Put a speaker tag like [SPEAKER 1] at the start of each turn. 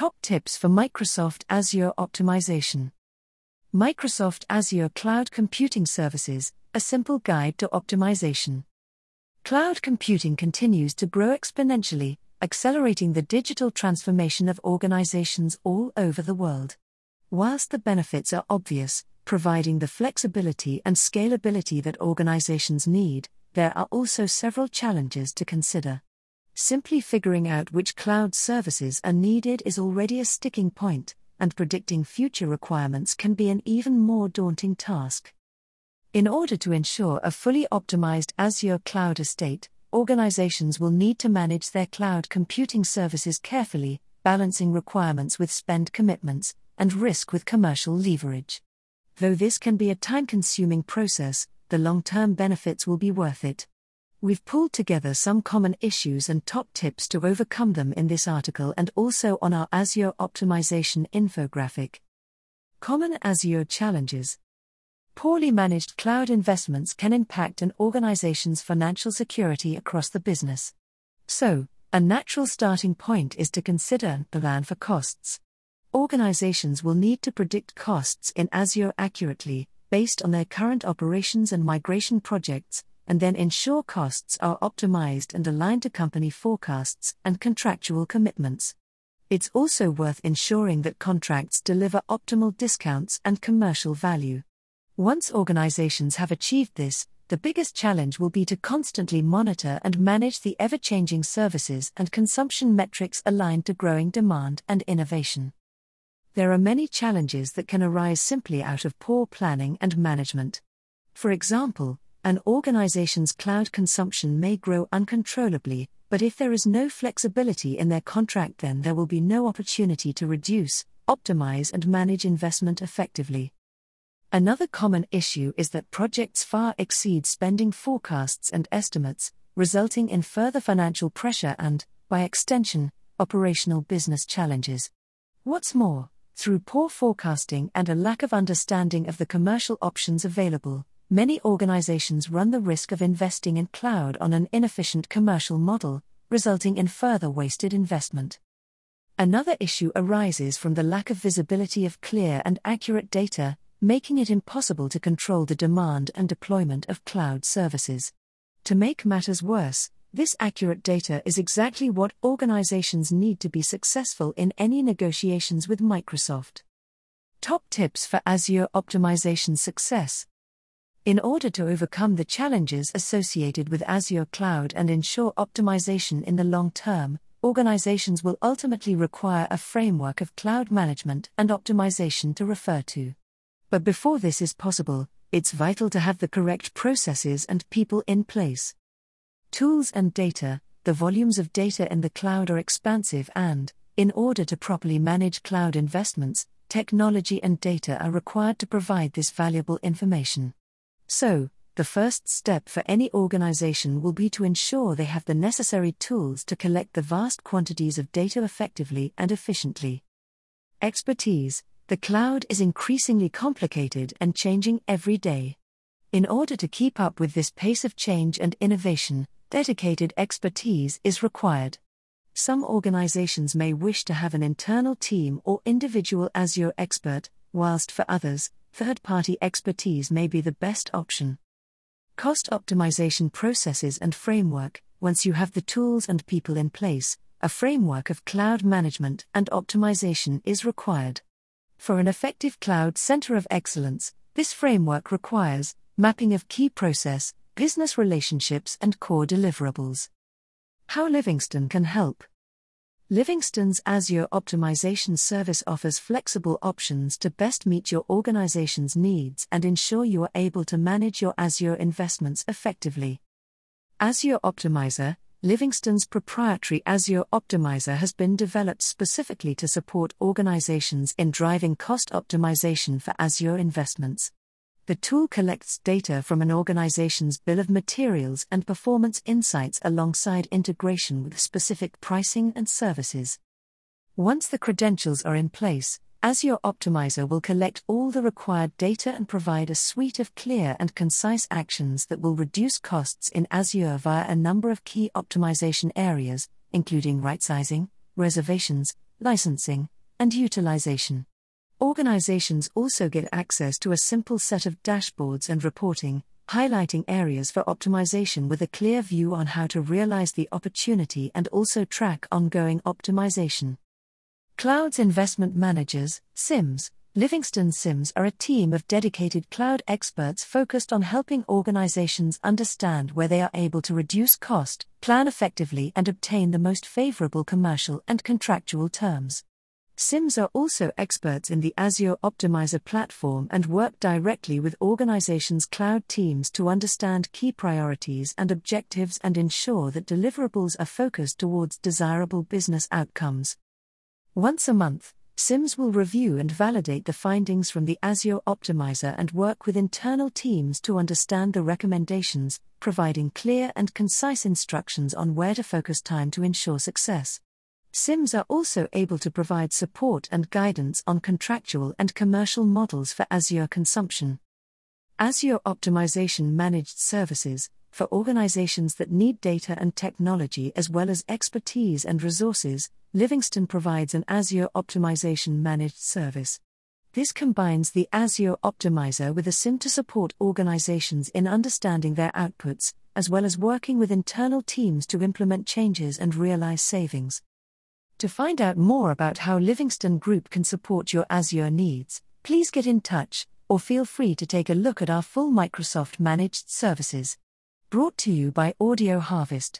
[SPEAKER 1] Top tips for Microsoft Azure optimization. Microsoft Azure Cloud Computing Services, a simple guide to optimization. Cloud computing continues to grow exponentially, accelerating the digital transformation of organizations all over the world. Whilst the benefits are obvious, providing the flexibility and scalability that organizations need, there are also several challenges to consider. Simply figuring out which cloud services are needed is already a sticking point, and predicting future requirements can be an even more daunting task. In order to ensure a fully optimized Azure cloud estate, organizations will need to manage their cloud computing services carefully, balancing requirements with spend commitments and risk with commercial leverage. Though this can be a time consuming process, the long term benefits will be worth it. We've pulled together some common issues and top tips to overcome them in this article and also on our Azure optimization infographic. Common Azure challenges. Poorly managed cloud investments can impact an organization's financial security across the business. So, a natural starting point is to consider the plan for costs. Organizations will need to predict costs in Azure accurately, based on their current operations and migration projects, and then ensure costs are optimized and aligned to company forecasts and contractual commitments. It's also worth ensuring that contracts deliver optimal discounts and commercial value. Once organizations have achieved this, the biggest challenge will be to constantly monitor and manage the ever changing services and consumption metrics aligned to growing demand and innovation. There are many challenges that can arise simply out of poor planning and management. For example, an organization's cloud consumption may grow uncontrollably, but if there is no flexibility in their contract, then there will be no opportunity to reduce, optimize, and manage investment effectively. Another common issue is that projects far exceed spending forecasts and estimates, resulting in further financial pressure and, by extension, operational business challenges. What's more, through poor forecasting and a lack of understanding of the commercial options available, many organizations run the risk of investing in cloud on an inefficient commercial model, resulting in further wasted investment. Another issue arises from the lack of visibility of clear and accurate data, making it impossible to control the demand and deployment of cloud services. To make matters worse, this accurate data is exactly what organizations need to be successful in any negotiations with Microsoft. Top tips for Azure optimization success. In order to overcome the challenges associated with Azure Cloud and ensure optimization in the long term, organizations will ultimately require a framework of cloud management and optimization to refer to. But before this is possible, it's vital to have the correct processes and people in place. Tools and data The volumes of data in the cloud are expansive, and, in order to properly manage cloud investments, technology and data are required to provide this valuable information. So, the first step for any organization will be to ensure they have the necessary tools to collect the vast quantities of data effectively and efficiently. Expertise The cloud is increasingly complicated and changing every day. In order to keep up with this pace of change and innovation, dedicated expertise is required. Some organizations may wish to have an internal team or individual Azure expert, whilst for others, third party expertise may be the best option. Cost optimization processes and framework Once you have the tools and people in place, a framework of cloud management and optimization is required. For an effective cloud center of excellence, this framework requires mapping of key process, business relationships, and core deliverables. How Livingston can help. Livingston's Azure Optimization Service offers flexible options to best meet your organization's needs and ensure you are able to manage your Azure investments effectively. Azure Optimizer, Livingston's proprietary Azure Optimizer has been developed specifically to support organizations in driving cost optimization for Azure investments. The tool collects data from an organization's bill of materials and performance insights alongside integration with specific pricing and services. Once the credentials are in place, Azure Optimizer will collect all the required data and provide a suite of clear and concise actions that will reduce costs in Azure via a number of key optimization areas, including right sizing, reservations, licensing, and utilization. Organizations also get access to a simple set of dashboards and reporting, highlighting areas for optimization with a clear view on how to realize the opportunity and also track ongoing optimization. Cloud's investment managers, CIMs, Livingston CIMs are a team of dedicated cloud experts focused on helping organizations understand where they are able to reduce cost, plan effectively, and obtain the most favorable commercial and contractual terms. CIMs are also experts in the Azure Optimizer platform and work directly with organizations' cloud teams to understand key priorities and objectives and ensure that deliverables are focused towards desirable business outcomes. Once a month, CIMs will review and validate the findings from the Azure Optimizer and work with internal teams to understand the recommendations, providing clear and concise instructions on where to focus time to ensure success. CIMs are also able to provide support and guidance on contractual and commercial models for Azure consumption. Azure Optimization Managed Services, for organizations that need data and technology as well as expertise and resources, Livingston provides an Azure Optimization Managed Service. This combines the Azure Optimizer with a CIM to support organizations in understanding their outputs, as well as working with internal teams to implement changes and realize savings. To find out more about how Livingston Group can support your Azure needs, please get in touch or feel free to take a look at our full Microsoft managed services. Brought to you by Audio Harvest.